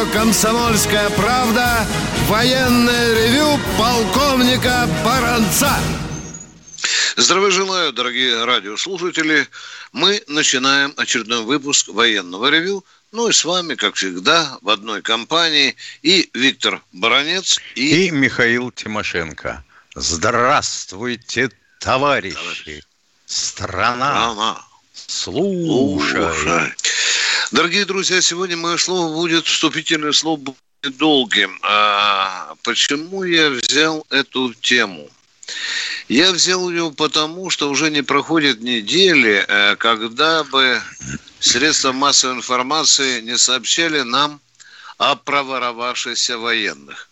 Радио «Комсомольская правда» военное ревю полковника Баранца. Здравия желаю, дорогие радиослушатели. Мы начинаем очередной выпуск военного ревю. Ну и с вами, как всегда, в одной компании и Виктор Баранец, и... И Михаил Тимошенко. Здравствуйте, товарищи. Товарищ. Страна. Страна. Слушай. Слушай. Дорогие друзья, сегодня мое слово будет, вступительное слово будет долгим. А почему я взял эту тему? Я взял ее потому, что уже не проходит недели, э, когда бы средства массовой информации не сообщали нам о проворовавшихся военных.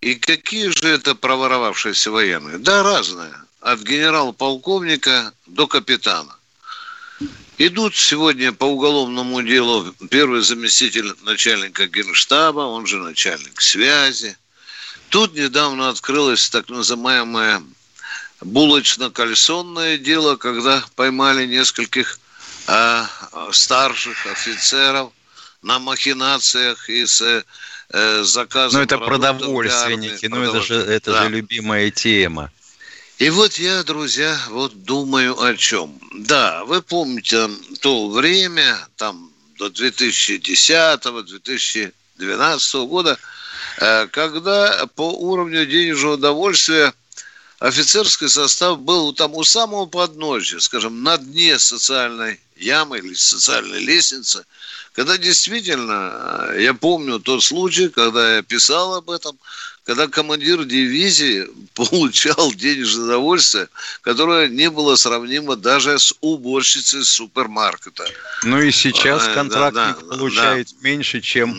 И какие же это проворовавшиеся военные? Да, разные. От генерал-полковника до капитана. Идут сегодня по уголовному делу первый заместитель начальника генштаба, он же начальник связи. Тут недавно открылось так называемое булочно-кальсонное дело, когда поймали нескольких э, продажных офицеров на махинациях и с э, заказом Ну, это продовольственники, ну, это же, это Да. же любимая тема. И вот я, друзья, вот думаю о чем. Да, вы помните то время, там, до 2010-2012 года, э, когда по уровню денежного удовольствия офицерский состав был там у самого подножия, скажем, на дне социальной ямы или социальной лестницы, когда действительно, э, я помню тот случай, когда я писал об этом, когда командир дивизии получал денежное удовольствие, которое не было сравнимо даже с уборщицей супермаркета. Ну и сейчас да, контрактник да, да, получает меньше, чем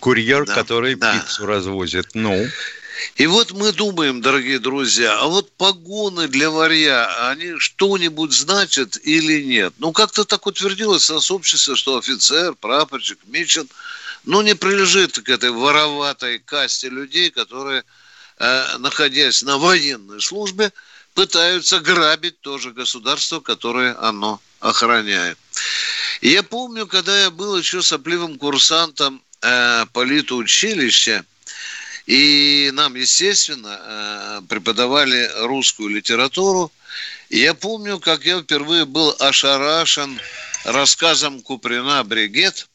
курьер, Да, который да. пиццу развозит. Ну, И вот мы думаем, дорогие друзья, а вот погоны для варья, они что-нибудь значат или нет? Ну, как-то так утвердилось на сообществе, что офицер, прапорщик, Мичин, ну, не прилежит к этой вороватой касте людей, которые, э, находясь на военной службе, пытаются грабить тоже государство, которое оно охраняет. Я помню, когда я был еще сопливым курсантом э, политучилища, и нам, естественно, э, преподавали русскую литературу. Я помню, как я впервые был ошарашен рассказом Куприна «Бригет»,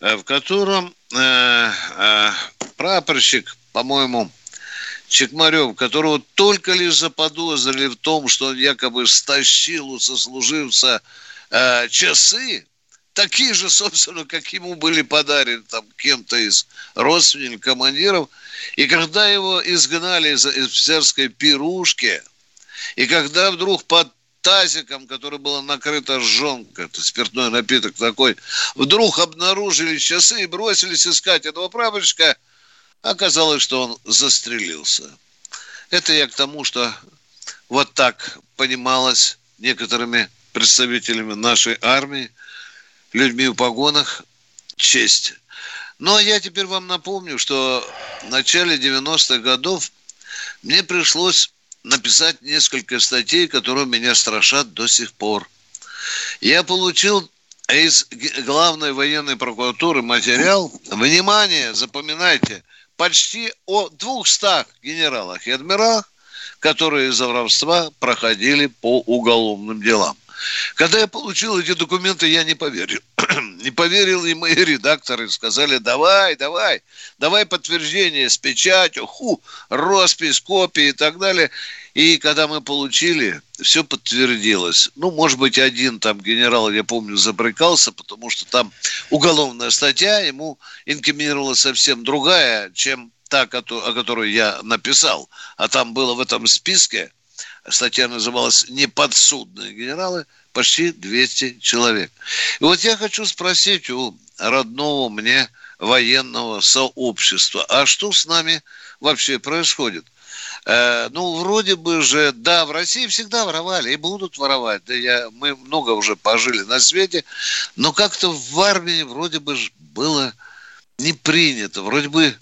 в котором э, э, прапорщик, по-моему, Чекмарев, которого только лишь заподозрили в том, что он якобы стащил у сослуживца э, часы, такие же, собственно, как ему были подарены там кем-то из родственников, командиров. И когда его изгнали из из офицерской пирушки, и когда вдруг под тазиком, который было накрыто жонка, это спиртной напиток такой, вдруг обнаружили часы и бросились искать этого прапорщика, оказалось, что он застрелился. Это я к тому, что вот так понималось некоторыми представителями нашей армии, людьми в погонах, честь. А я теперь вам напомню, что в начале 90-х годов мне пришлось написать несколько статей, которые меня страшат до сих пор. Я получил из главной военной прокуратуры материал, внимание, запоминайте, почти о 200 генералах и адмиралах, которые из-за воровства проходили по уголовным делам. Когда я получил эти документы, я не поверил. не поверил и мои редакторы. Сказали, давай, давай, давай подтверждение с печатью, ху, роспись, копии и так далее. И когда мы получили, все подтвердилось. Ну, может быть, один там генерал, я помню, забрыкался, потому что там уголовная статья, ему инкриминировала совсем другая, чем та, о которой я написал. А там было в этом списке, статья называлась «Неподсудные генералы», почти 200 человек. И вот я хочу спросить у родного мне военного сообщества, а что с нами вообще происходит? Э, ну, вроде бы же, да, в России всегда воровали и будут воровать. Да я, мы много уже пожили на свете, но как-то в армии вроде бы было не принято. Вроде бы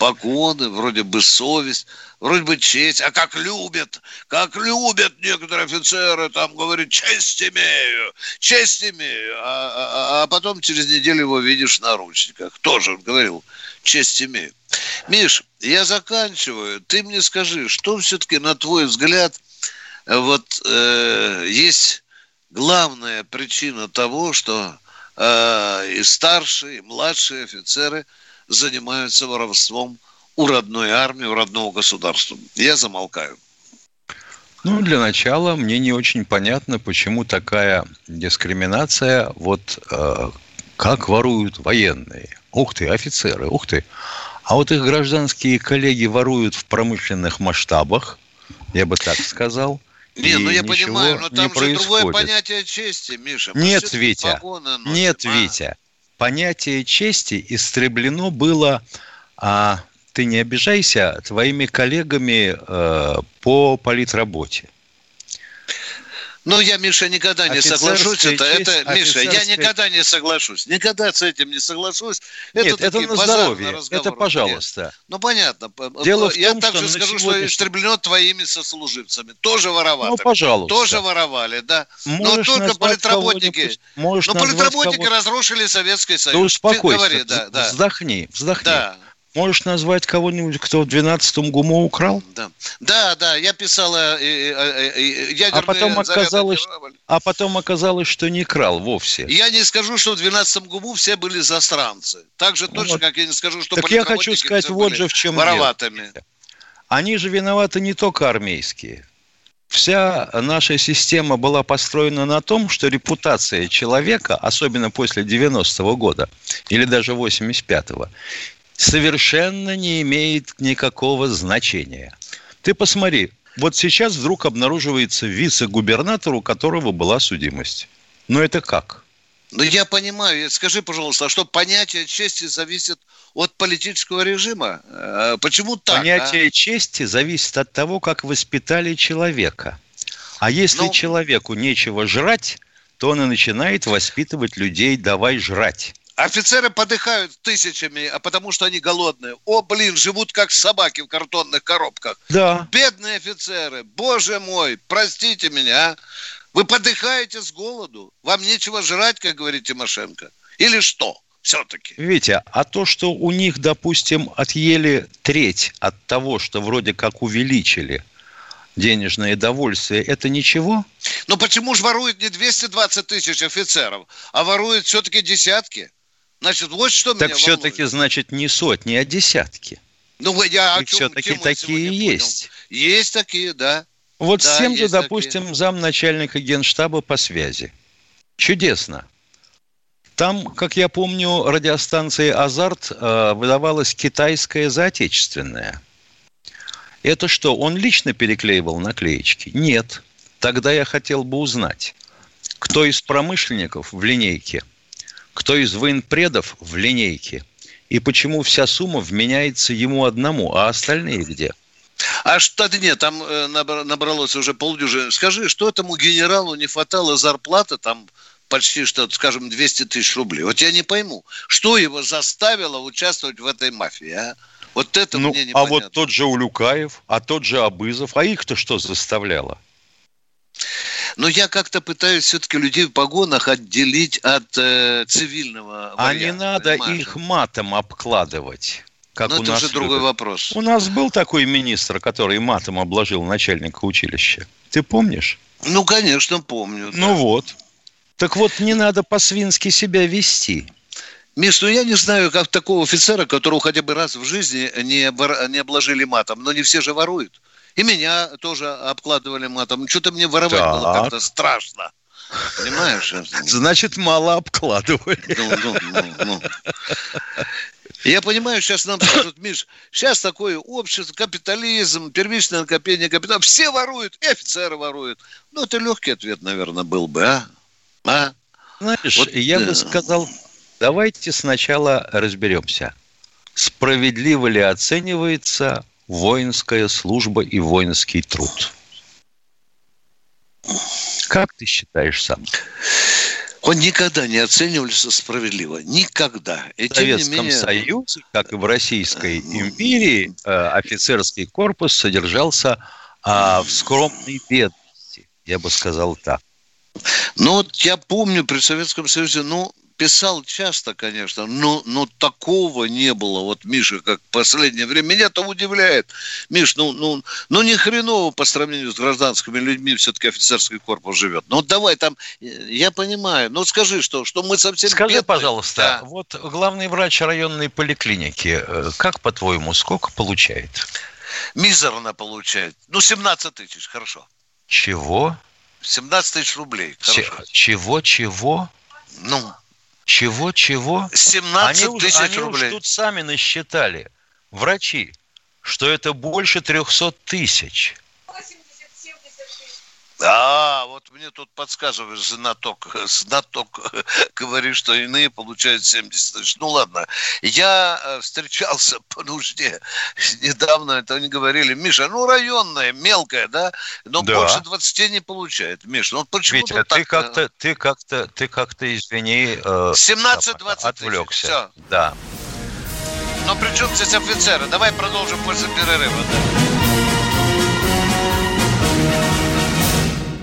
погоны, вроде бы совесть, вроде бы честь. А как любят, как любят некоторые офицеры, там говорят, честь имею, честь имею. А, а, а потом через неделю его видишь в наручниках. Тоже он говорил, честь имею. Миш, я заканчиваю. Ты мне скажи, что все-таки, на твой взгляд, вот э, есть главная причина того, что э, и старшие, и младшие офицеры занимаются воровством у родной армии, у родного государства. Я замолкаю. Ну, для начала мне не очень понятно, почему такая дискриминация, вот э, как воруют военные. Ух ты, офицеры, ух ты. А вот их гражданские коллеги воруют в промышленных масштабах, я бы так сказал. Не, ну я понимаю, но там же происходит. другое понятие чести, Миша. Нет, Витя, нет, а? Витя. Понятие чести истреблено было, а, ты не обижайся, твоими коллегами э, по политработе. Ну, я, Миша, никогда не соглашусь. Это, это Миша, я никогда не соглашусь. Никогда с этим не соглашусь. Это Нет, это на здоровье. Это пожалуйста. Нет. Ну, понятно. Дело я том, также что скажу, что истреблено твоими сослуживцами. Тоже воровали. Ну, пожалуйста. Тоже воровали, да. Можешь Но только политработники... Можешь Но политработники кого... разрушили Советский Союз. Да успокойся. Говори, да, да. Вздохни, вздохни. Да. Можешь назвать кого-нибудь, кто в 12-м ГУМО украл? Да, да, да я писал э, э, э, ядерные а потом оказалось, А потом оказалось, что не крал вовсе. Я не скажу, что в 12-м ГУМО все были застранцы. Так же точно, вот. как я не скажу, что Так я хочу сказать, вот же в чем вороватыми. дело. Они же виноваты не только армейские. Вся наша система была построена на том, что репутация человека, особенно после 90-го года или даже 85-го, совершенно не имеет никакого значения. Ты посмотри, вот сейчас вдруг обнаруживается вице-губернатор, у которого была судимость. Но это как? Ну, я понимаю. Скажи, пожалуйста, а что понятие чести зависит от политического режима? Э, почему так? Понятие а? чести зависит от того, как воспитали человека. А если ну, человеку нечего жрать, то он и начинает воспитывать людей «давай жрать». Офицеры подыхают тысячами, а потому что они голодные. О, блин, живут как собаки в картонных коробках. Да. Бедные офицеры, боже мой, простите меня, а. Вы подыхаете с голоду. Вам нечего жрать, как говорит Тимошенко. Или что? Все-таки. Витя, а то, что у них, допустим, отъели треть от того, что вроде как увеличили денежное довольствие, это ничего? Ну почему же воруют не 220 тысяч офицеров, а воруют все-таки десятки? Значит, вот что так меня все-таки, значит, не сотни, а десятки. Ну, я о чем, все-таки такие есть. Понял. Есть такие, да. Вот да, с тем же, допустим, такие. замначальника генштаба по связи. Чудесно. Там, как я помню, радиостанции «Азарт» э, выдавалась китайская за отечественная. Это что, он лично переклеивал наклеечки? Нет. Тогда я хотел бы узнать, кто из промышленников в линейке – кто из военпредов в линейке, и почему вся сумма вменяется ему одному, а остальные где? А что нет, там э, набралось уже полдюжины. Скажи, что этому генералу не хватало зарплаты там почти что, скажем, 200 тысяч рублей. Вот я не пойму, что его заставило участвовать в этой мафии, а? Вот это ну, мне непонятно. А вот тот же Улюкаев, а тот же Абызов, а их-то что заставляло? Но я как-то пытаюсь все-таки людей в погонах отделить от э, цивильного А варианта, не надо понимаешь? их матом обкладывать. Как Но у это нас уже другой любят. вопрос. У нас был такой министр, который матом обложил начальника училища. Ты помнишь? Ну, конечно, помню. Да. Ну вот. Так вот, не надо по-свински себя вести. Миш, ну я не знаю, как такого офицера, которого хотя бы раз в жизни не, не обложили матом. Но не все же воруют. И меня тоже обкладывали матом. Что-то мне воровать так. было как-то страшно. Понимаешь? Значит, мало обкладывали. Ну, ну, ну, ну. Я понимаю, сейчас нам скажут, Миш, сейчас такое общество, капитализм, первичное накопление капитала, все воруют, и офицеры воруют. Ну, это легкий ответ, наверное, был бы, а? А? Знаешь, вот, я да. бы сказал, давайте сначала разберемся, справедливо ли оценивается воинская служба и воинский труд. Как ты считаешь сам? Он никогда не оценивался справедливо. Никогда. И, в Советском менее... Союзе, как и в Российской империи, э, офицерский корпус содержался а, в скромной бедности, я бы сказал так. Ну, вот я помню при Советском Союзе, ну, писал часто, конечно, но, но такого не было, вот, Миша, как в последнее время. Меня-то удивляет. Миш, ну, ну, ну не хреново по сравнению с гражданскими людьми все-таки офицерский корпус живет. Ну, давай там, я понимаю, ну, скажи, что, что мы совсем Скажи, бедные. пожалуйста, да. вот главный врач районной поликлиники, э, как, по-твоему, сколько получает? Мизерно получает. Ну, 17 тысяч, хорошо. Чего? 17 тысяч рублей. Хорошо. Чего, чего? Ну, чего, чего? 17 они тысяч они рублей. Они тут сами насчитали, врачи, что это больше 300 тысяч. А, вот мне тут подсказываешь, знаток, знаток говорит, что иные получают 70 тысяч. Ну ладно, я э, встречался по нужде недавно, это они говорили, Миша, ну районная, мелкая, да, но да. больше 20 не получает. Миша, ну почему Витя, ты как-то, ты как-то, ты как-то, извини, 17-20 э, отвлекся. Все. Да. Но при чем здесь офицеры? Давай продолжим после перерыва. Да.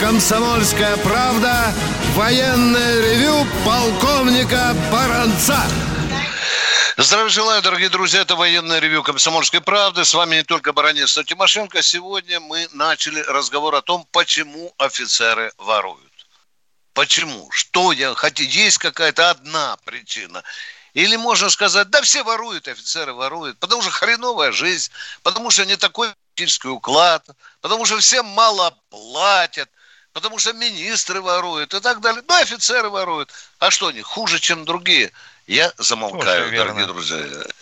«Комсомольская правда» военное ревю полковника Баранца. Здравия желаю, дорогие друзья. Это военное ревю «Комсомольской правды». С вами не только Баранец, но Тимошенко. Сегодня мы начали разговор о том, почему офицеры воруют. Почему? Что я хочу? Есть какая-то одна причина. Или можно сказать, да все воруют, офицеры воруют, потому что хреновая жизнь, потому что не такой политический уклад, потому что всем мало платят, потому что министры воруют и так далее. Ну, офицеры воруют. А что они, хуже, чем другие? Я замолкаю, Слушай, дорогие друзья.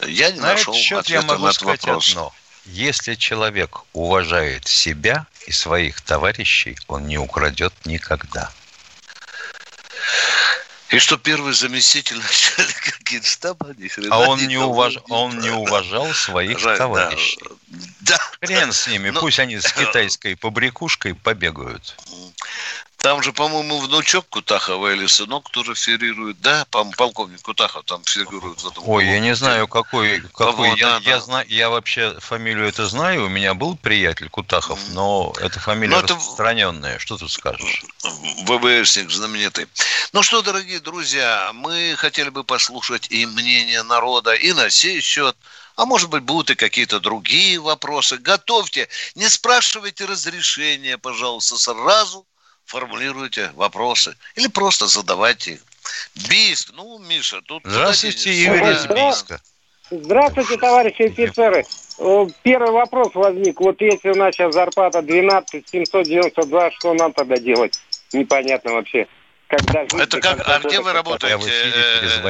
Я не на нашел счет ответа я могу на этот сказать вопрос. Одно. Если человек уважает себя и своих товарищей, он не украдет никогда. И что первый заместитель начальника генштаба ни хрена А он не, уваж... он не уважал своих Жаль, товарищей. Да. Хрен с ними, ну, пусть они с китайской побрякушкой побегают. Там же, по-моему, внучок Кутахова или сынок тоже фигурирует. Да, полковник Кутахов там фигурирует. В этом Ой, я не знаю, какой. какой. Я, да, я, да. Знаю, я вообще фамилию это знаю. У меня был приятель Кутахов, но эта фамилия но распространенная. Это... Что тут скажешь? ВВСник знаменитый. Ну что, дорогие друзья, мы хотели бы послушать и мнение народа, и на сей счет. А может быть, будут и какие-то другие вопросы. Готовьте, не спрашивайте разрешения, пожалуйста, сразу формулируйте вопросы или просто задавайте их. Бийск, ну, Миша, тут... Здравствуйте, Юрий из Бийска. Здравствуйте, товарищи офицеры. Первый вопрос возник. Вот если у нас сейчас зарплата 12 792, что нам тогда делать? Непонятно вообще. Когда Это как, а где вы работаете?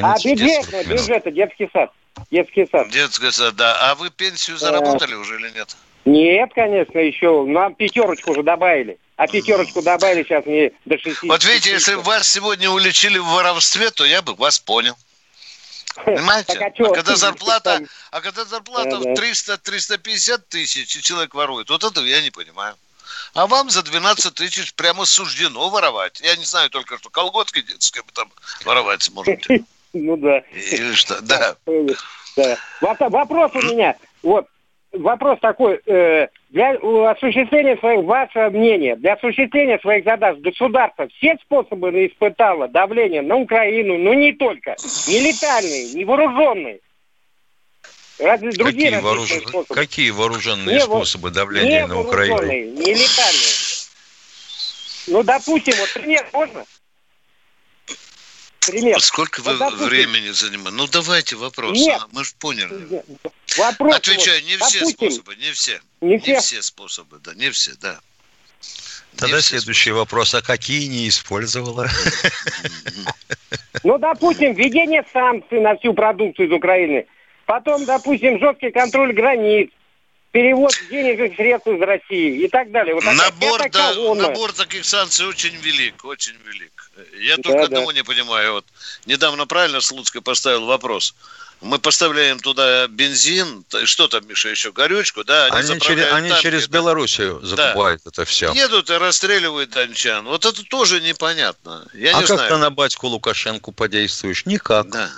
А бюджет, бюджет, детский сад. Детский сад. Детский сад, да. А вы пенсию заработали уже или нет? Нет, конечно, еще. Нам пятерочку уже добавили. А пятерочку добавили сейчас мне до 60. Вот видите, если бы вас сегодня уличили в воровстве, то я бы вас понял. Понимаете? Так, а, а когда зарплата, а когда зарплата в 300-350 тысяч, и человек ворует, вот этого я не понимаю. А вам за 12 тысяч прямо суждено воровать. Я не знаю только, что колготки детские там воровать сможете. Ну да. Или что? Да. Да. Вопрос у меня. Вот, вопрос такой. Э, для осуществления своих, ваше мнение, для осуществления своих задач государство все способы испытало давление на Украину, но не только. Не летальные, не вооруженные. Разве другие какие, вооруж... способы? какие вооруженные не, способы давления не на Украину? Не летальные. Ну, допустим, вот пример можно? Пример. А сколько вот, вы допустим, времени занимаете? Ну, давайте вопрос. Нет. А, мы же поняли. Вопрос. Отвечаю, не все допустим, способы, не все. Не все? Не все способы, да, не все, да. Тогда не следующий вопрос. А какие не использовала? Ну, допустим, введение санкций на всю продукцию из Украины. Потом, допустим, жесткий контроль границ перевод денежных средств из России и так далее. Вот набор, да, набор таких санкций очень велик, очень велик. Я да, только да. одного не понимаю. Вот недавно правильно Слуцкий поставил вопрос. Мы поставляем туда бензин, что там, Миша, еще горючку, да? Они, они, через, они танки, через Белоруссию закупают да. это все. Едут и расстреливают дончан. Вот это тоже непонятно. Я а не как знаю. ты на батьку Лукашенку подействуешь? Никак. Да.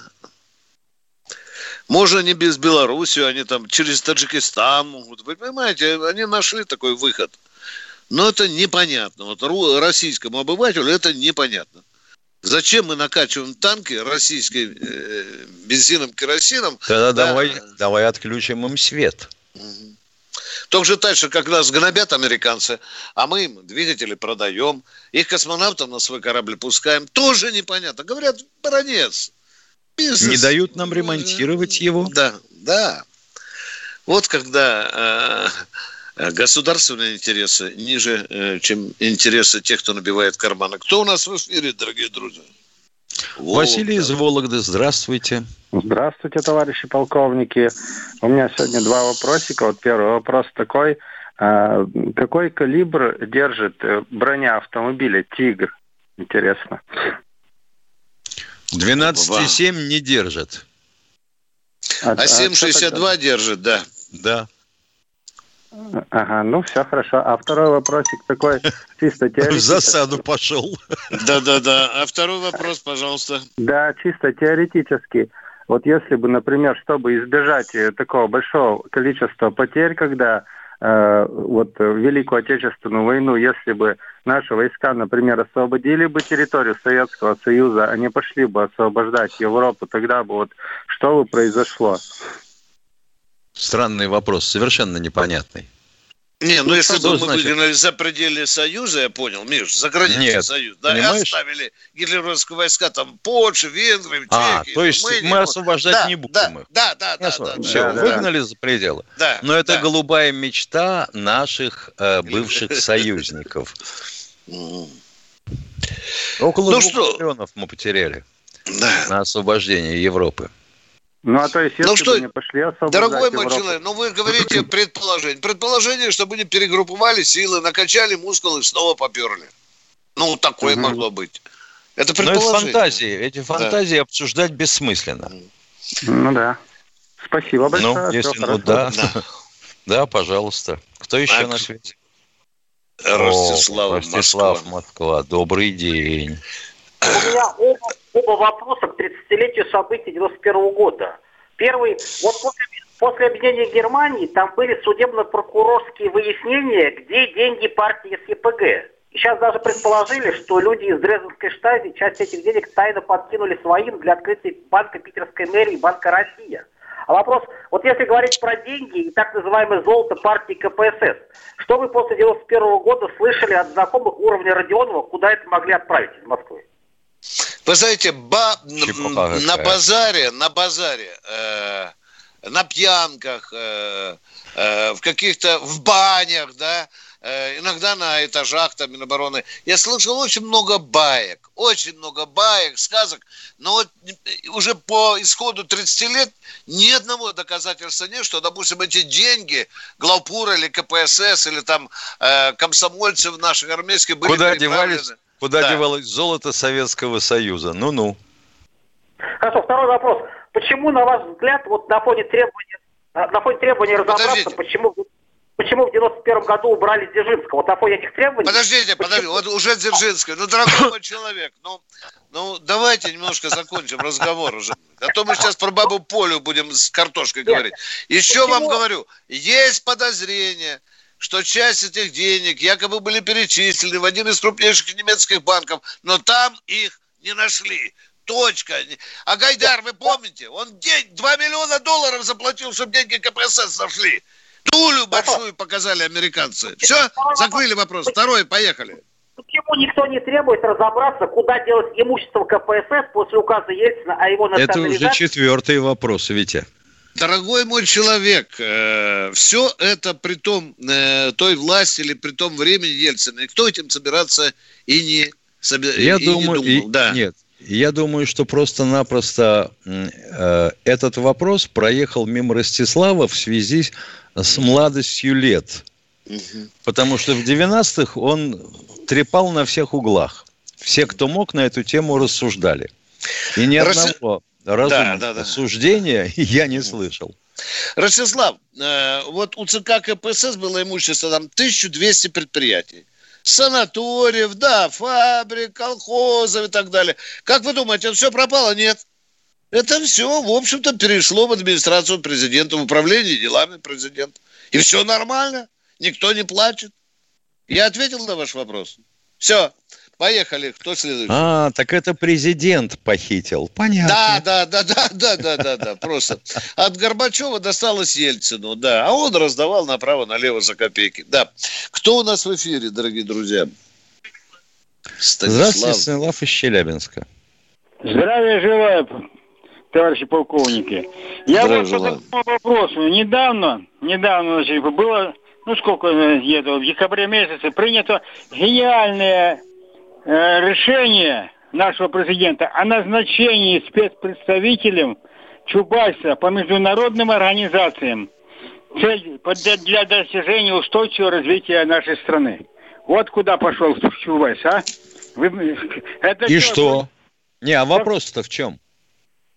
Можно не без Белоруссию, они там через Таджикистан могут. Вы понимаете, они нашли такой выход. Но это непонятно. Вот российскому обывателю это непонятно. Зачем мы накачиваем танки российским э, бензином, керосином? Тогда да. давай, давай отключим им свет. Угу. Так же дальше, как нас гнобят американцы, а мы им двигатели продаем, их космонавтов на свой корабль пускаем, тоже непонятно. Говорят, баронец, Бизнес. Не дают нам ремонтировать его. Да, да. Вот когда э, государственные интересы ниже, э, чем интересы тех, кто набивает карманы. Кто у нас в эфире, дорогие друзья? Вологда. Василий из Вологды, здравствуйте. Здравствуйте, товарищи полковники. У меня сегодня два вопросика. Вот первый вопрос такой. А, какой калибр держит э, броня автомобиля «Тигр»? Интересно. 12,7 не держит. А, а 7,62 а держит, да. Да. Ага, ну все хорошо. А второй вопросик такой чисто теоретический. В засаду пошел. Да-да-да. А второй вопрос, пожалуйста. Да, чисто теоретически. Вот если бы, например, чтобы избежать э, такого большого количества потерь, когда э, вот Великую Отечественную войну, если бы наши войска, например, освободили бы территорию Советского Союза, они пошли бы освобождать Европу, тогда бы вот что бы произошло? Странный вопрос, совершенно непонятный. Не, ну, ну если бы мы значит? выгнали за пределы Союза, я понял, Миш, за границей Союза, да, понимаешь? и оставили гитлеровские войска там Польше, Венгрии, а, Чехии. А, то есть мы, мы освобождать да, не будем да, их. Да, да, да. да, да Все, да, выгнали да. за пределы. Да, Но это да. голубая мечта наших э, бывших союзников. Около ну, двух миллионов мы потеряли на освобождение Европы. Ну, а то есть, если ну, что, не пошли Дорогой мой человек, ну вы говорите предположение. Предположение, что мы не перегрупповали силы, накачали мускулы и снова поперли. Ну, такое угу. могло быть. Это предположение. Но это фантазии. Эти фантазии да. обсуждать бессмысленно. Ну да. Спасибо большое. Ну, если, ну да. да. Да, пожалуйста. Кто еще а, на свете? Ростислав, Ростислав Москва. Москва. Добрый день. Оба вопроса к 30-летию событий 91 года. Первый, вот после, после объединения Германии там были судебно-прокурорские выяснения, где деньги партии СЕПГ. И сейчас даже предположили, что люди из Дрезденской штази часть этих денег тайно подкинули своим для открытия банка Питерской мэрии и Банка Россия. А вопрос, вот если говорить про деньги и так называемое золото партии КПСС, что вы после 91 -го года слышали от знакомых уровня Родионова, куда это могли отправить из Москвы? Вы знаете, ба- на базаре, на базаре, э, на пьянках, э, э, в каких-то, в банях, да, э, иногда на этажах там Минобороны. Я слышал очень много баек, очень много баек, сказок, но вот уже по исходу 30 лет ни одного доказательства нет, что, допустим, эти деньги Главпура или КПСС или там э, комсомольцев наших армейских были Куда девались? Куда да. девалось золото Советского Союза? Ну-ну. Хорошо, второй вопрос. Почему, на ваш взгляд, вот на фоне требования, на фоне требования разобраться, почему, почему в 91 году убрали Дзержинского? Вот на фоне этих требований... Подождите, подождите, вот уже Дзержинская. Ну, дорогой мой человек, ну, ну, давайте немножко закончим разговор уже. А то мы сейчас про бабу Полю будем с картошкой говорить. Еще вам говорю, есть подозрение, что часть этих денег якобы были перечислены в один из крупнейших немецких банков, но там их не нашли. Точка. А Гайдар, вы помните, он день, 2 миллиона долларов заплатил, чтобы деньги КПСС нашли. Тулю большую показали американцы. Все, закрыли вопрос. Второй, поехали. Почему никто не требует разобраться, куда делать имущество КПСС после указа Ельцина о его Это уже четвертый вопрос, Витя. Дорогой мой человек, э, все это при том э, той власти или при том времени Ельцина. Никто этим собираться и не, соби... Я и думаю, не думал. И, да. Нет, я думаю, что просто-напросто э, этот вопрос проехал мимо Ростислава в связи с младостью лет. Угу. Потому что в 90-х он трепал на всех углах. Все, кто мог, на эту тему рассуждали. И ни Рас... одного разумного да, да, да. суждения я не слышал. Ростислав, э, вот у ЦК КПСС было имущество там 1200 предприятий. Санаториев, да, фабрик, колхозов и так далее. Как вы думаете, это все пропало? Нет. Это все, в общем-то, перешло в администрацию президента, в управление делами президента. И все нормально, никто не плачет. Я ответил на ваш вопрос. Все, поехали. Кто следующий? А, так это президент похитил. Понятно. Да, да, да, да, да, да, да, да. Просто от Горбачева досталось Ельцину, да. А он раздавал направо-налево за копейки. Да. Кто у нас в эфире, дорогие друзья? Станислав. Здравствуйте, Станислав из Челябинска. Здравия желаю, товарищи полковники. Я вот по такому вопросу. Недавно, недавно, значит, было, ну сколько где-то, в декабре месяце принято гениальное э, решение нашего президента о назначении спецпредставителем Чубайса по международным организациям цель для достижения устойчивого развития нашей страны. Вот куда пошел Чубайс, а? Вы, это И что? что? Не, а вопрос-то в чем?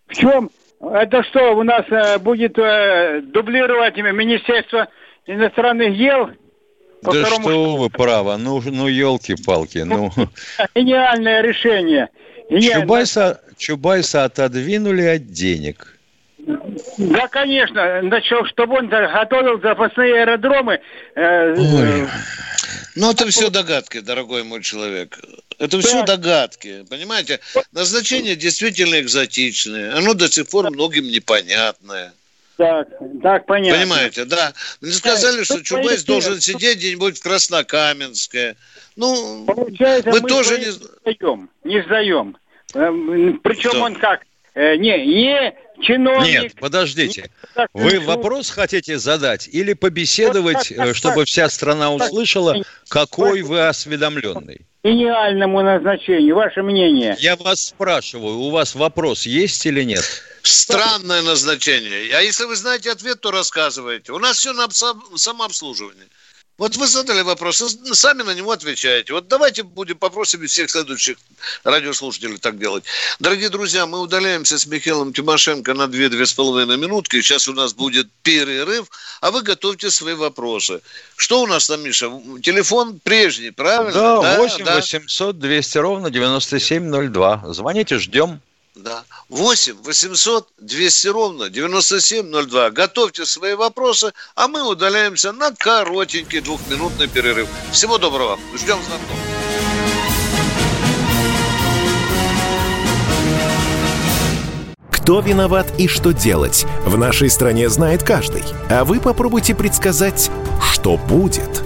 В чем? Это что, у нас э, будет э, дублировать Министерство иностранных дел? Да второму... что вы право, ну, ну елки-палки, ну. Гениальное решение. Гениальное... Чубайса, Чубайса отодвинули от денег. Да, конечно. Значит, чтобы он готовил запасные аэродромы. Э, Ой. Ну, это все догадки, дорогой мой человек. Это все догадки, понимаете? Назначение действительно экзотичное. Оно до сих пор многим непонятное. Так, так, понятно. Понимаете, да. Мне сказали, что Чубайс должен сидеть где-нибудь в Краснокаменске. Ну, Получается, мы, мы тоже не... Сдаем, не сдаем. Эм, Причем Что? он как? Э, не, не чиновник. Нет, подождите. Вы вопрос хотите задать или побеседовать, вот так, так, чтобы так, вся страна услышала, какой вы осведомленный? Гениальному назначению. Ваше мнение? Я вас спрашиваю, у вас вопрос есть или нет? Странное назначение. А если вы знаете ответ, то рассказывайте. У нас все на самообслуживание. Вот вы задали вопрос, сами на него отвечаете. Вот давайте будем попросим всех следующих радиослушателей так делать. Дорогие друзья, мы удаляемся с Михаилом Тимошенко на 2-2,5 минутки. Сейчас у нас будет перерыв, а вы готовьте свои вопросы. Что у нас там, Миша? Телефон прежний, правильно? Да, да 8 да? 800 200 ровно 9702. Звоните, ждем. Да. 8 800 200 ровно 9702. Готовьте свои вопросы, а мы удаляемся на коротенький двухминутный перерыв. Всего доброго. Ждем звонков. Кто виноват и что делать, в нашей стране знает каждый. А вы попробуйте предсказать, что будет –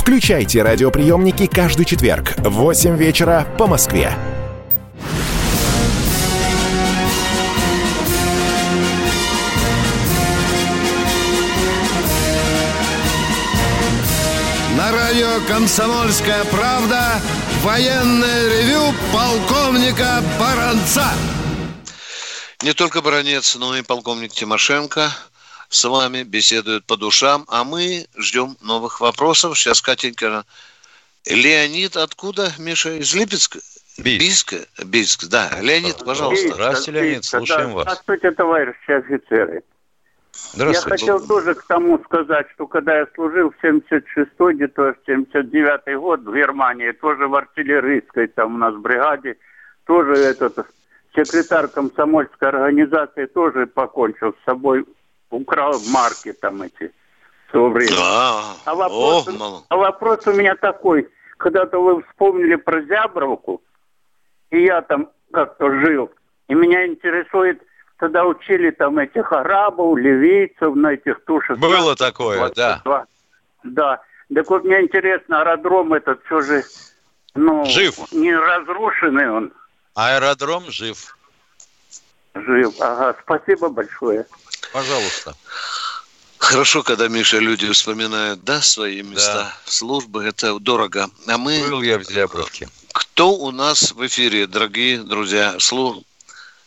Включайте радиоприемники каждый четверг в 8 вечера по Москве. На радио «Комсомольская правда» военное ревю полковника Баранца. Не только Баранец, но и полковник Тимошенко с вами беседуют по душам, а мы ждем новых вопросов. Сейчас Катенька... Леонид откуда, Миша? Из Липецка? Бийск. Бийск, Бийск, да. Леонид, пожалуйста. Здравствуйте, Леонид, слушаем вас. Здравствуйте, товарищи офицеры. Здравствуйте. Я хотел тоже к тому сказать, что когда я служил в 76-й, где-то в 79-й год в Германии, тоже в артиллерийской, там у нас бригаде, тоже этот секретарь комсомольской организации тоже покончил с собой, украл марки там эти в то время. А, А вопрос, о, мало. а вопрос у меня такой. Когда-то вы вспомнили про Зябровку, и я там как-то жил. И меня интересует, тогда учили там этих арабов, ливийцев на этих тушах. Было такое, да. Да. Так вот, мне интересно, аэродром этот все же, ну, Жив. не разрушенный он, Аэродром жив. жив. Ага, спасибо большое. Пожалуйста. Хорошо, когда, Миша, люди вспоминают, да, свои места службы. Это дорого. А мы... Был я в Зябровке. Кто у нас в эфире, дорогие друзья? Слу...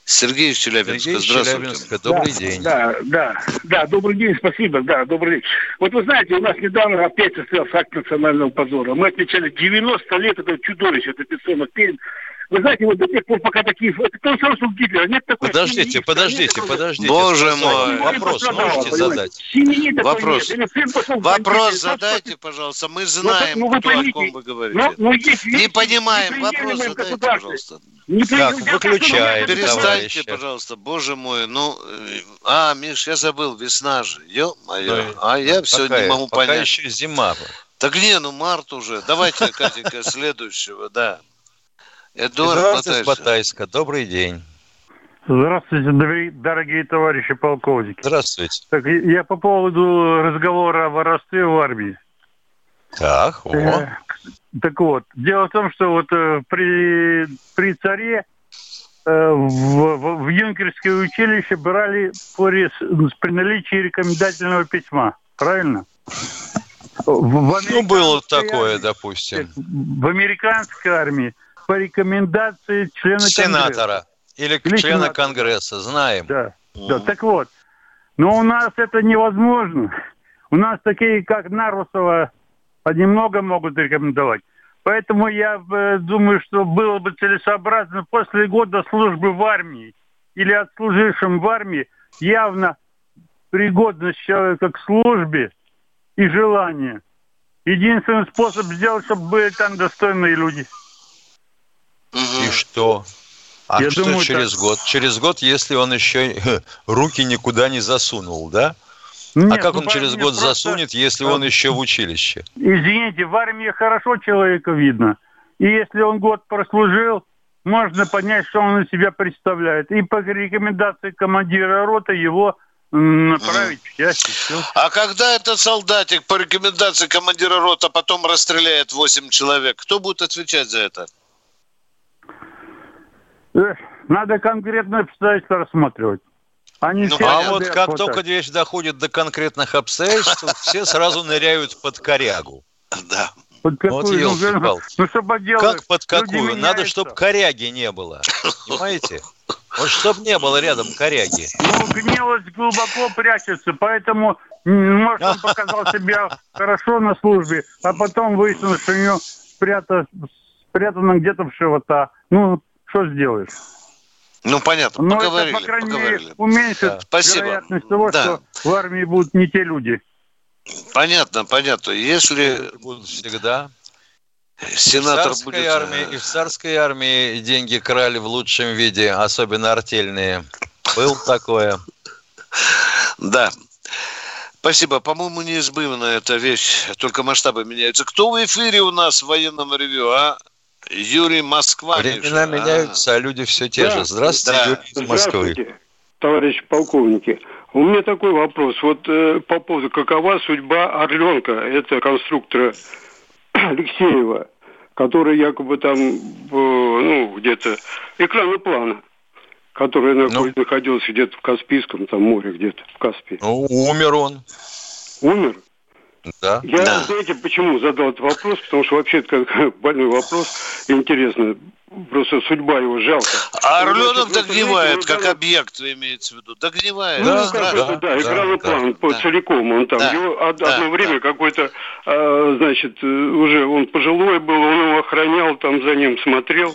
Сергей из Челябинска. Сергей Здравствуйте. Челябинска, добрый да, день. Да, да, да, добрый день, спасибо, да, добрый день. Вот вы знаете, у нас недавно опять состоялся акт национального позора. Мы отмечали 90 лет этого чудовища, это бессонных фильм. Вы знаете, вот до тех пор, пока такие... Это то же самое, что у Гитлера. Нет такой Подождите, семьи, подождите, нет подождите. Боже мой. Вопрос можете задать? Семьи Вопрос. нет. Вопрос задайте, пожалуйста. Мы Ну, знаем, ну, вы кто, о ком вы говорите. Ну, ну, есть Не понимаем. Вопрос задайте, пожалуйста. Непри- Так, выключаем, просто- Перестаньте, товарищи. пожалуйста, боже мой. Ну, э, а, Миш, я забыл, весна же. Ё-моё. Ну, а я все не могу Пока понять. еще зима. Так не, ну март уже. Давайте, Катенька, следующего, да. Эдуард Эдуард из Батайский. Батайска, добрый день. Здравствуйте, дорогие- товарищи полковники. Здравствуйте. Так, я по поводу разговора о воровстве в армии. Так, о. Э, Так вот, дело в том, что вот э, при, при царе э, в, в, в юнкерское училище брали рес- при наличии рекомендательного письма. Правильно? В, в Ну, было такое, допустим. в американской армии по рекомендации члена Конгресса. Сенатора или Или члена сенатора. Конгресса, знаем. Да, да, так вот. Но у нас это невозможно. У нас такие, как Нарусова, они много могут рекомендовать. Поэтому я э, думаю, что было бы целесообразно после года службы в армии или отслужившим в армии явно пригодность человека к службе и желание. Единственный способ сделать, чтобы были там достойные люди. И что? А Я что думаю, через так. год? Через год, если он еще руки никуда не засунул, да? а Нет, как ну, он через год просто- засунет, если он еще в училище? Извините, в армии хорошо человека видно. И если он год прослужил, можно понять, что он из себя представляет. И по рекомендации командира роты его направить в часть. А когда этот солдатик по рекомендации командира рота потом расстреляет 8 человек, кто будет отвечать за это? Эх, надо конкретно обстоятельства рассматривать. Они Ну, А вот как хватать. только речь доходит до конкретных обстоятельств, все сразу ныряют под корягу. Да. Под какую, Вот ну, елки-палки. ну, что поделать, Как под люди какую? Надо, чтобы коряги не было. Понимаете? Вот чтобы не было рядом коряги. Ну, гнилость глубоко прячется, поэтому, может, он показал себя хорошо на службе, а потом выяснилось, что у него спрято- спрятано где-то в живота. Ну, что сделаешь? Ну, понятно, Но поговорили, это, по крайней поговорили. мере, уменьшит Да. Спасибо. вероятность того, Да. что в армии будут не те люди. Понятно, понятно. Если... Будут всегда. Сенатор в царской будет... э, армии, и в царской армии деньги крали в лучшем виде, особенно артельные. Был такое. Да. Спасибо. По-моему, неизбывна эта вещь, только масштабы меняются. Кто в эфире у нас в военном ревю, а? Юрий Москва. Времена Миша, а? меняются, а люди все те же. Здравствуйте, Да. Юрий из Москвы. Здравствуйте, товарищи полковники. У меня такой вопрос. Вот э, по поводу, какова судьба Орленка, это конструктора Алексеева, который якобы там, э, ну, где-то, экранный плана, который наход- находился где-то в Каспийском там море, где-то в Каспии. Ну, умер он. Умер? Да. Я, знаете, почему задал этот вопрос? Потому что вообще это как больной вопрос. Интересно, просто судьба его жалко. А Орленок догнивает, как узнал- объект, имеется в виду. Догнивает. Ну, Да, как страшно. это, да, экранный план по целиком. Он там, Да, его да, одно время какой-то, а, значит, э, уже он пожилой был, он его охранял, там за ним смотрел.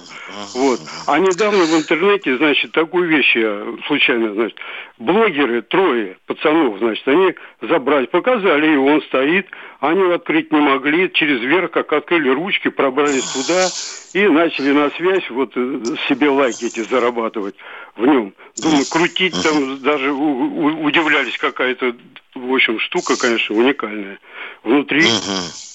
Вот. А недавно в интернете, значит, такую вещь я случайно, значит, блогеры, трое пацанов, значит, они забрали, показали его, он стоит, они открыть не могли, через верх, как открыли ручки, пробрались туда и начали на связь вот э, себе лайки эти зарабатывать в нем. Думаю, крутить там даже удивлялись какая-то, в общем, штука, конечно, уникальная. Внутри.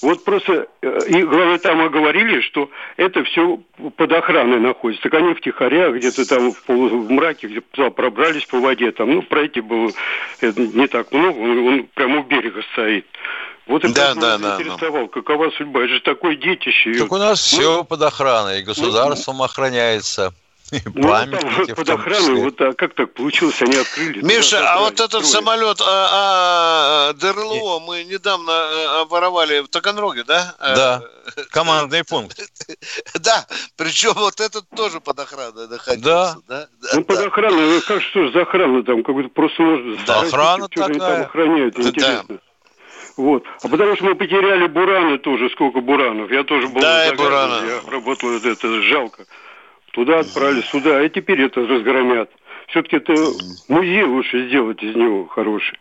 Вот просто, э, и главное, там оговорили, что это все под охраной находится. Так они втихаря где-то там в, полу- в мраке, где туда пробрались по воде, там, ну, пройти было э, не так много, он, он прямо у берега стоит. Вот это Да, меня да, да, заинтересовал, какова судьба. Это же такое детище. Так у нас Ну, все под охраной, и государством охраняется, и ну, там памятники под охраной, числе. вот а как так получилось, они открыли. туда Миша, а забрали, вот этот самолет а, а, ДРЛО мы недавно э, обворовали в Таганроге, да? Э, Да, командный пункт. Да, причем вот этот тоже под охраной находился. Да. Ну, под охраной, ну, как что за охрана там, какой-то просто можно... Да, охрана что они такая. там охраняют, Да. Вот. А потому что мы потеряли Бураны тоже, сколько Буранов. Я тоже был Да, на Бурана. Я работал, вот это жалко. Туда отправили, сюда, и теперь это разгромят. Все-таки это музей лучше сделать из него хороший.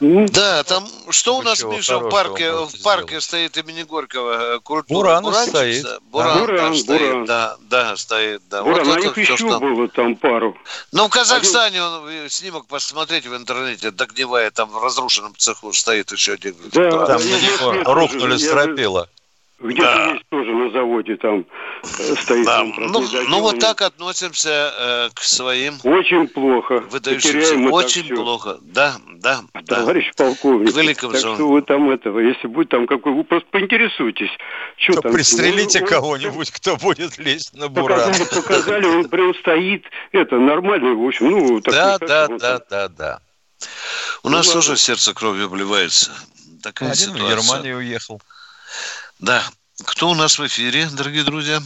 Ну, Да, там что у нас, Миша, в парке, в парке стоит имени Горького? э, Культура. Буран Буранчик, стоит. да? Буран, Буран, там стоит, Буран. да, да, стоит, да. Буран, вот а это их еще что- было там пару. Ну, в Казахстане он, э, снимок посмотрите в интернете, догнивает, там в разрушенном цеху стоит еще один. Да, Там я- я него слышал, рухнули я- стропила. Где-то Да. есть тоже на заводе там э, стоит. Да, там, ну, ну, вот так относимся э, к своим Очень плохо. выдающимся. Очень плохо. Да, да, да. Товарищ полковник, К великому так что вы там этого, если будет там какой, вы просто поинтересуйтесь. Что там? Пристрелите Ну, кого-нибудь, кто будет лезть на буран. Показали, показали, он прям стоит, это, нормальный, в общем, ну, так Да, да, да, так. да, да. У нас Ну, ладно. тоже сердце кровью обливается. Такая Один в ситуация. Германию уехал. Да. Кто у нас в эфире, дорогие друзья?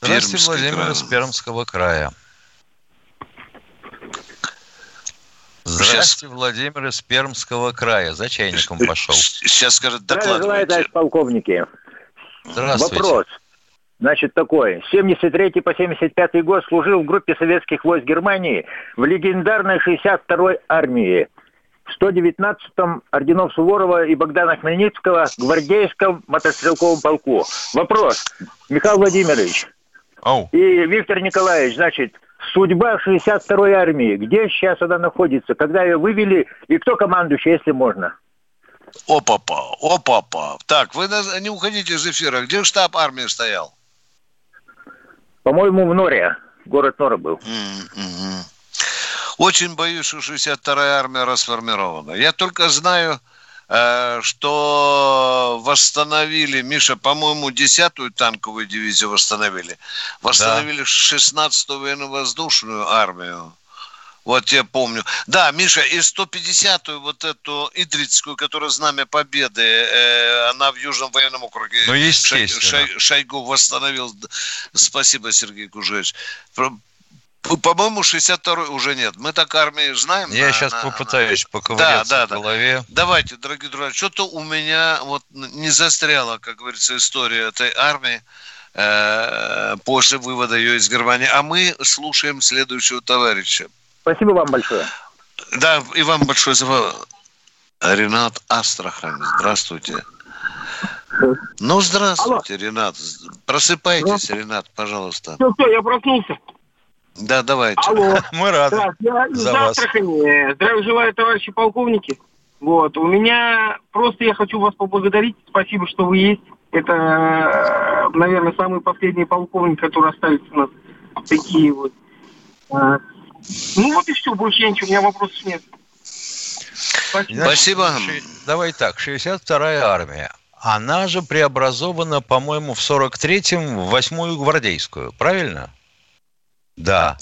Здравствуйте, Пермский Владимир край. из Пермского края. Здравствуйте, Владимир из Пермского края. За чайником пошел. Сейчас скажет, Здравия желаю, товарищ полковники. Здравствуйте. Вопрос. Значит, такой. 73 по 75 год служил в группе советских войск Германии в легендарной 62-й армии. В 119-м орденов Суворова и Богдана Хмельницкого гвардейском мотострелковом полку. Вопрос. Михаил Владимирович Ау. и Виктор Николаевич, значит, судьба 62-й армии. Где сейчас она находится? Когда ее вывели? И кто командующий, если можно? Опа-па, опа-па. Так, вы не уходите из эфира. Где штаб армии стоял? По-моему, в Норе. Город Нора был. М-м-м. Очень боюсь, что 62-я армия расформирована. Я только знаю, э, что восстановили, Миша, по-моему, 10-ю танковую дивизию восстановили. Восстановили 16-ю военно-воздушную армию. Вот я помню. Да, Миша, и 150-ю вот эту Идрицкую, которая Знамя Победы, э, она в Южном военном округе. Ну, естественно. Шай- Шай- Шойгу восстановил. Спасибо, Сергей Кужевич. По-моему, 62 уже нет. Мы так армии знаем. Я на- сейчас на- попытаюсь Да, поковыряться да, в да. голове. Давайте, дорогие друзья, что-то у меня вот не застряла, как говорится, история этой армии э, после вывода ее из Германии. А мы слушаем следующего товарища. Спасибо вам большое. Да, и вам большое за... Ренат Астрахань, здравствуйте. Ну, здравствуйте, Ренат. Просыпайтесь, Ренат, пожалуйста. Все, все, я проснулся. Да, давайте. Алло. Мы рады Так, я из за вас. Астрахани. Здравия желаю, товарищи полковники. Вот, у меня просто я хочу вас поблагодарить. Спасибо, что вы есть. Это, э, наверное, самый последний полковник, который остались у нас такие вот. А, Ну вот и все, больше я ничего, у меня вопросов нет. Спасибо. Ши- Давай так, 62-я армия. Она же преобразована, по-моему, в 43-м в 8-ю гвардейскую, правильно? Да.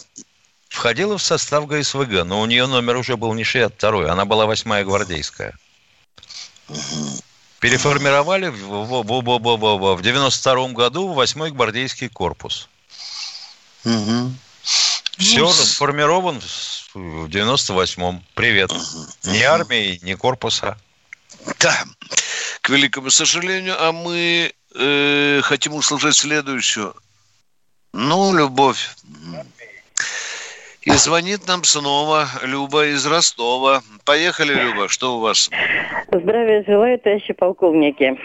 Входила в состав ГСВГ, но у нее номер уже был не 62-й, она была 8-я гвардейская. Переформировали в, в, в, в, в, в, в- в 92-м году в 8-й гвардейский корпус. Все Ну, расформирован в в 98-м. Привет. Ни армии, ни корпуса. Да, к великому сожалению, а мы э, хотим услышать следующую. Ну, любовь. И звонит нам снова Люба из Ростова. Поехали, Люба, что у вас? Здравия желаю, товарищи полковники.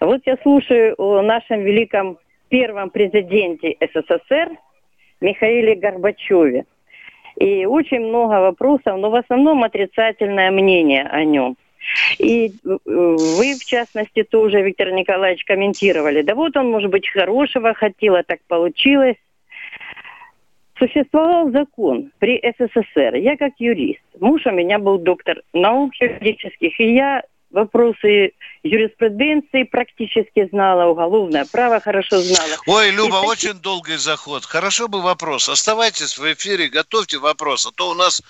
Вот я слушаю о нашем великом первом президенте СССР Михаиле Горбачеве. И очень много вопросов, но в основном отрицательное мнение о нем. И э, вы, в частности, тоже, Виктор Николаевич, комментировали. Да вот он, может быть, хорошего хотел, а так получилось. Существовал закон при СССР. Я как юрист. Муж у меня был доктор наук юридических, и я вопросы юриспруденции практически знала, уголовное право хорошо знала. Ой, И Люба, таки- очень долгий заход. Хорошо бы вопрос. Оставайтесь в эфире, готовьте вопрос. А то у нас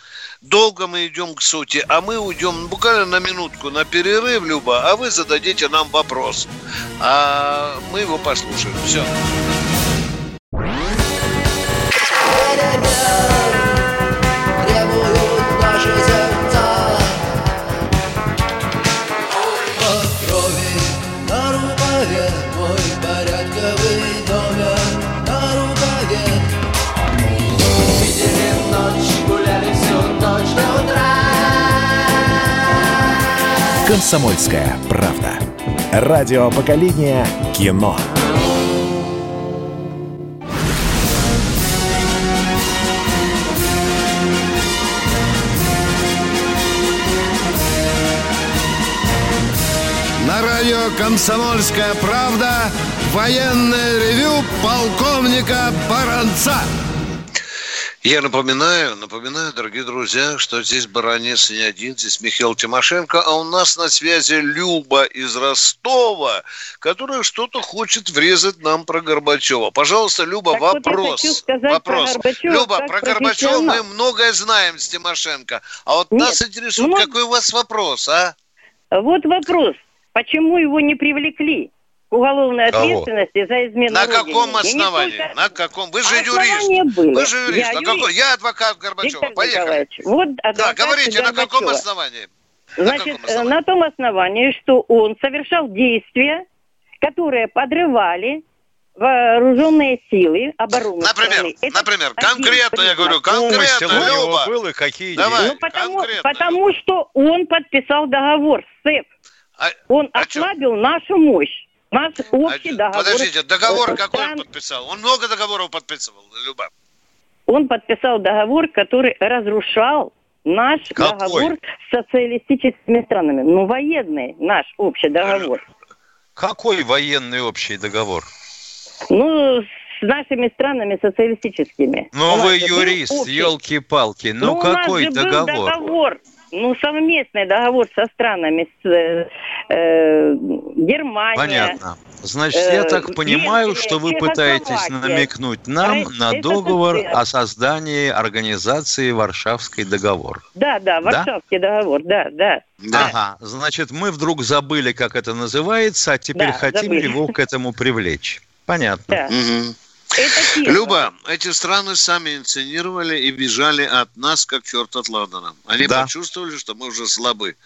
долго мы идем к сути. А мы уйдем буквально на минутку на перерыв, Люба, а вы зададите нам вопрос. А мы его послушаем. Все. «Комсомольская правда». Радио поколения кино. На радио «Комсомольская правда» военное ревю полковника Баранца. Я напоминаю, напоминаю, дорогие друзья, что здесь Баранец не один, здесь Михаил Тимошенко, а у нас на связи Люба из Ростова, которая что-то хочет врезать нам про Горбачева. Пожалуйста, Люба, Так вот вопрос. хочу сказать про вопрос. Горбачева Люба, про Горбачева мы многое знаем с Тимошенко. А вот Нет, нас интересует, ну- какой у вас вопрос, а? Вот вопрос. Почему его не привлекли уголовной Кого? ответственности за измену На Родине? каком основании? только- На каком? Вы же Основания юрист. были. Вы же юрист. Я На какой? юрист. Я адвокат Горбачева. Виктор Поехали. Николаевич, вот Да, адвокат говорите, на каком Горбачева. основании? Значит, э, на том основании, что он совершал действия, которые подрывали вооруженные силы обороны. Например, страны. Это например, конкретно, я говорю, конкретно, у него Люба. был и какие Давай, Ну, потому, потому что он подписал договор с СЭП. он ослабил нашу мощь. Наш общий договор. Подождите, договор э, какой стран- он подписал? Он много договоров подписывал, Люба. Он подписал договор, который разрушал наш Какой? договор с социалистическими странами. Ну, военный наш общий договор. Какой военный общий договор? Ну, с нашими странами социалистическими. Ну У нас вы юрист, елки-палки. Ну, у нас какой договор? договор. Ну, совместный договор со странами, с э, э, Германия. Понятно. Значит, э, я так понимаю, Венгрия, что вы пытаетесь намекнуть нам Ра- на договор о создании организации Варшавский договор. Да, да, Варшавский договор, да, да. Ага, значит, мы вдруг забыли, как это называется, а теперь Да, хотим забыли. его к этому привлечь. Понятно. Мгм. Люба, эти страны сами инсценировали и бежали от нас, как черт от ладана. Они Да. почувствовали, что мы уже слабы.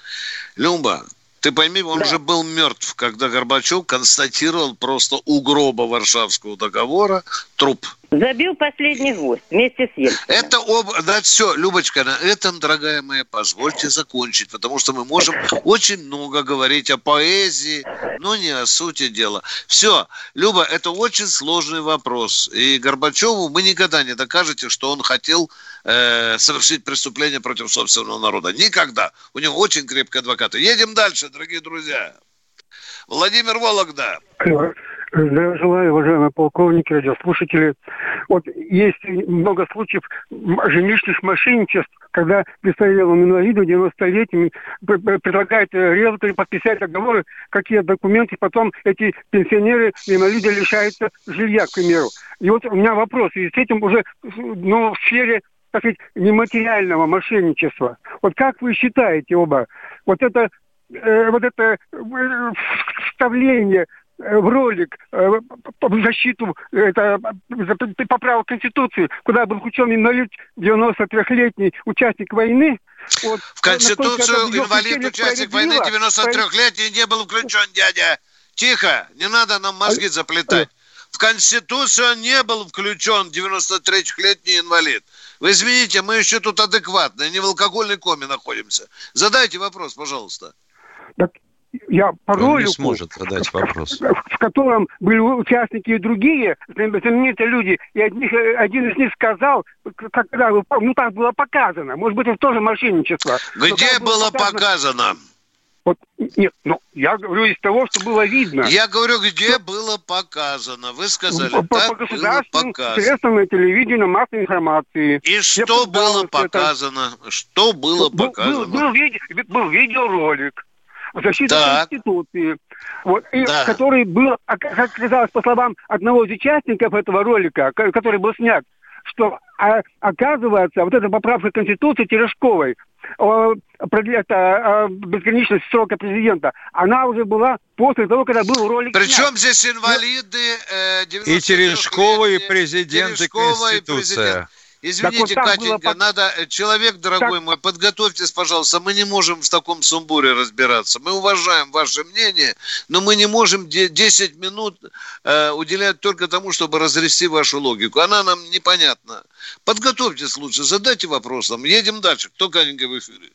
Люба, ты пойми, он же был мертв, когда Горбачев констатировал просто у гроба Варшавского договора труп. Забил последний гвоздь вместе с Ельциным. Это об... Да, все, Любочка, на этом, дорогая моя, позвольте закончить, потому что мы можем очень много говорить о поэзии, но не о сути дела. Все, Люба, это очень сложный вопрос. И Горбачеву вы никогда не докажете, что он хотел э, совершить преступление против собственного народа. Никогда. У него очень крепкие адвокаты. Едем дальше, дорогие друзья. Владимир Вологда. Здравия желаю, уважаемые полковники, радиослушатели. Вот есть много случаев жилищных мошенничеств, когда престарелым инвалидам 90-летним п- п- предлагают риэлторы подписать договоры, какие документы, потом эти пенсионеры, инвалиды лишаются жилья, к примеру. И вот у меня вопрос, и с этим уже ну, в сфере так сказать, нематериального мошенничества. Вот как вы считаете оба, вот это, э, вот это э, вставление в ролик э, в защиту э, это, поправок Конституции, куда был включен инвалид 93-летний участник войны. Вот, В Конституцию инвалид, участник войны, справедливо, 93-летний, не был включен, дядя. Тихо, не надо нам мозги заплетать. В Конституцию не был включен 93-летний инвалид. Вы извините, мы еще тут адекватные, не в алкогольной коме находимся. Задайте вопрос, пожалуйста. Я по Он не ролику, сможет задать вопрос. в котором были участники и другие знаменитые люди, и одних- один из них сказал, к- когда, ну так было показано, может быть, это тоже мошенничество. Где как было показано? Вот, нет, ну, я говорю из того, что было видно. Я говорю, где было показано. Вы сказали, по, по так было государственным показано. средствам на телевидении, на массовой информации. И что было показано? Что было Был, показано? был, виде- был видеоролик в защиту Так. Конституции, вот, и Да. который был, а, как оказалось, по словам одного из участников этого ролика, ко- который был снят, что а, оказывается, вот эта поправка Конституции Терешковой, о, это, о безграничности срока президента, она уже была после того, когда был ролик Причем снят. здесь инвалиды э, И Терешкова, и президент, и Конституция. президент. Извините, Так вот было Катенька, пок- надо, э, человек, дорогой мой, подготовьтесь, пожалуйста, мы не можем в таком сумбуре разбираться. Мы уважаем ваше мнение, но мы не можем де- 10 минут э, уделять только тому, чтобы разрести вашу логику. Она нам непонятна. Подготовьтесь лучше, задайте вопрос нам. Едем дальше. Кто, Катенька, в эфире?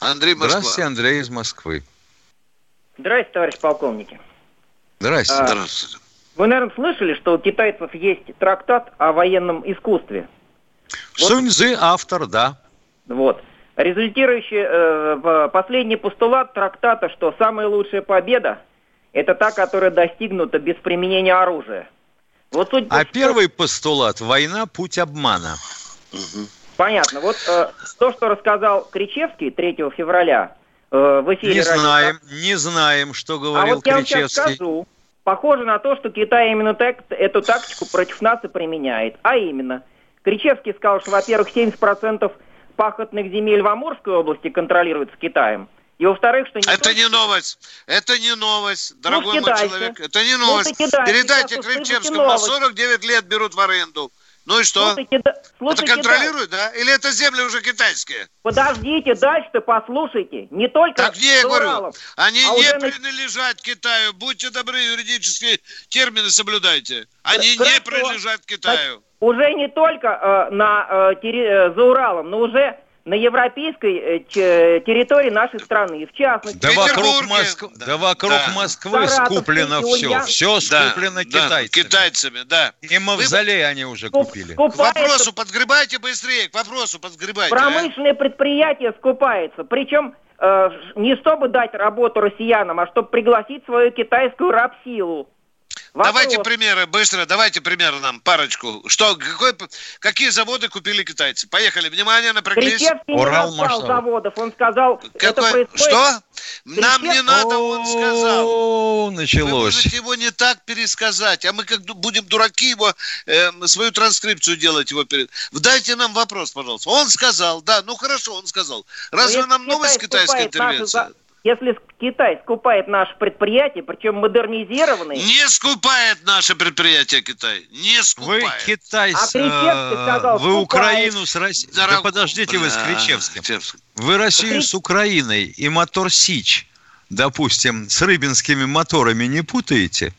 Андрей Москва. Здравствуйте, Андрей из Москвы. Здравствуйте, товарищ полковники. Здравствуйте. А, Здравствуйте. Вы, наверное, слышали, что у китайцев есть трактат о военном искусстве. Сунь Цзы автор, да. Вот. Результирующий э, в последний постулат трактата, что самая лучшая победа – это та, которая достигнута без применения оружия. Вот суть А первый постулат – война – путь обмана. понятно. Вот э, то, что рассказал Кричевский 3 февраля э, в эфире Не радио знаем, не знаем, что А говорил вот я вам сейчас Кричевский. скажу. Похоже на то, что Китай именно так, эту тактику против нас и применяет. А именно, Кричевский сказал, что, во-первых, 70% пахотных земель в Амурской области контролируются Китаем. И во-вторых, что... Это не новость. Это не новость, дорогой мой кидайте. человек. Это не Ну, новость. кидай, Передайте новость. 49 лет берут в аренду. Ну и что? Слушай, кида- слушай, это контролируют, да? Или это земли уже китайские? Подождите, дальше-то послушайте. Не только Так не, я говорю, они а не на- принадлежат Китаю. Будьте добры, юридические термины соблюдайте. Они не Хорошо. принадлежат Китаю. уже не только э, на, э, э, за Уралом, но уже на европейской э, территории нашей страны. В частности, Да вокруг, Моск- да вокруг Да. Москвы Саратов, скуплено все. Ульян. Все Да, скуплено да, китайцами. китайцами, да. И мавзолей они уже купили. К вопросу подгребайте быстрее, к вопросу подгребайте. а. Промышленное предприятие скупается. Причем э, не чтобы дать работу россиянам, а чтобы пригласить свою китайскую рабсилу. Давайте примеры, быстро, давайте примеры нам, парочку. Что, какой, какие заводы купили китайцы? Поехали, внимание, напряглись. Кричевский не назвал заводов. Он сказал, это Какой- происходит... Что? Нам не надо, он сказал. О, Вы началось. можете его не так пересказать, а мы как будем дураки его, э, свою транскрипцию делать его перед... Дайте нам вопрос, пожалуйста. Он сказал, да, ну хорошо, он сказал. Разве нам новость Китай китайская скупает наши интервенция? Если Китай скупает наше предприятие, причем модернизированные... Не скупает наше предприятие Китай. Не Вы скупает. Китай, А с, Кричевский э, сказал, вы скупает. Украину с Россией. Да подождите вы с Кричевским. Кричевский. Вы Россию с Украиной и мотор Сич, допустим, с рыбинскими моторами не путаете?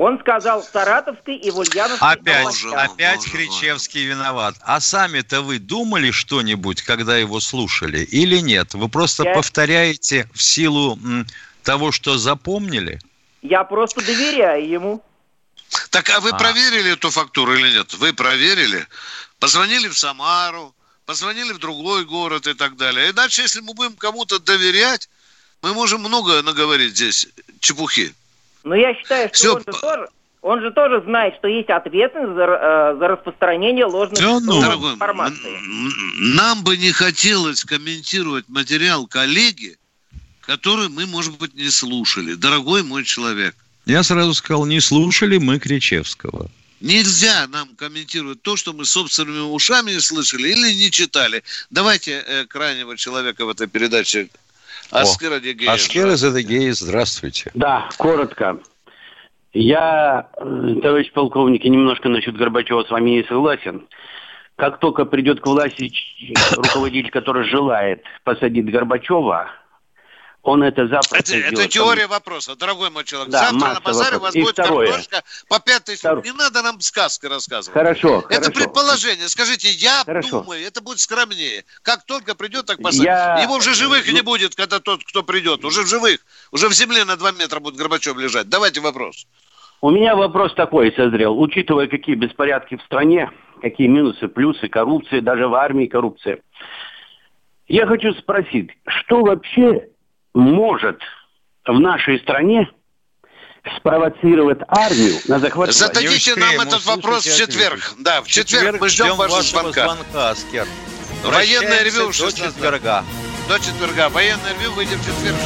Он сказал в Саратовской и в Ульяновской Опять, областях. опять Кричевский виноват. А сами-то вы думали что-нибудь, когда его слушали, или нет? Вы просто Я- повторяете в силу того, что запомнили? Я просто доверяю ему. Так, а вы А. проверили эту фактуру или нет? Вы проверили? Позвонили в Самару, позвонили в другой город и так далее. Иначе, если мы будем кому-то доверять, мы можем много наговорить здесь чепухи. Но я считаю, что Всё, он, же тоже, он же тоже знает, что есть ответственность за, э, за распространение ложной Да ну. ложной информации. Нам бы не хотелось комментировать материал коллеги, который мы, может быть, не слушали. Дорогой мой человек, Я сразу сказал, не слушали мы Кричевского. нельзя нам комментировать то, что мы собственными ушами не слышали или не читали. Давайте э, крайнего человека в этой передаче. Аскер Адигеев. Аскер из Адыгеи, здравствуйте. Да, коротко. Я, э, товарищ полковник, немножко насчет Горбачева с вами не согласен. Как только придет к власти руководитель, который желает посадить Горбачева, он это запросто Это, это теория вопроса, дорогой мой человек. Да, Завтра на базаре у вопросов. вас И будет второе. картошка по 5 тысяч. Не надо нам сказки рассказывать. Хорошо, Это хорошо. предположение. Скажите, я Хорошо. думаю, это будет скромнее. Как только придет, так посадят. Я- Его уже живых ну- не будет, когда тот, кто придет. Уже в живых. Уже в земле на 2 метра будет Горбачев лежать. Давайте вопрос. У меня вопрос такой созрел. Учитывая, какие беспорядки в стране, какие минусы, плюсы, коррупция, даже в армии коррупция. Я хочу спросить, что вообще может в нашей стране спровоцировать армию на захват? Зададите нам этот вопрос в четверг. Да, в четверг мы ждем вашего звонка. звонка, Аскер. Военное ревю до 16. четверга. До четверга. Военное ревю выйдет в четверг.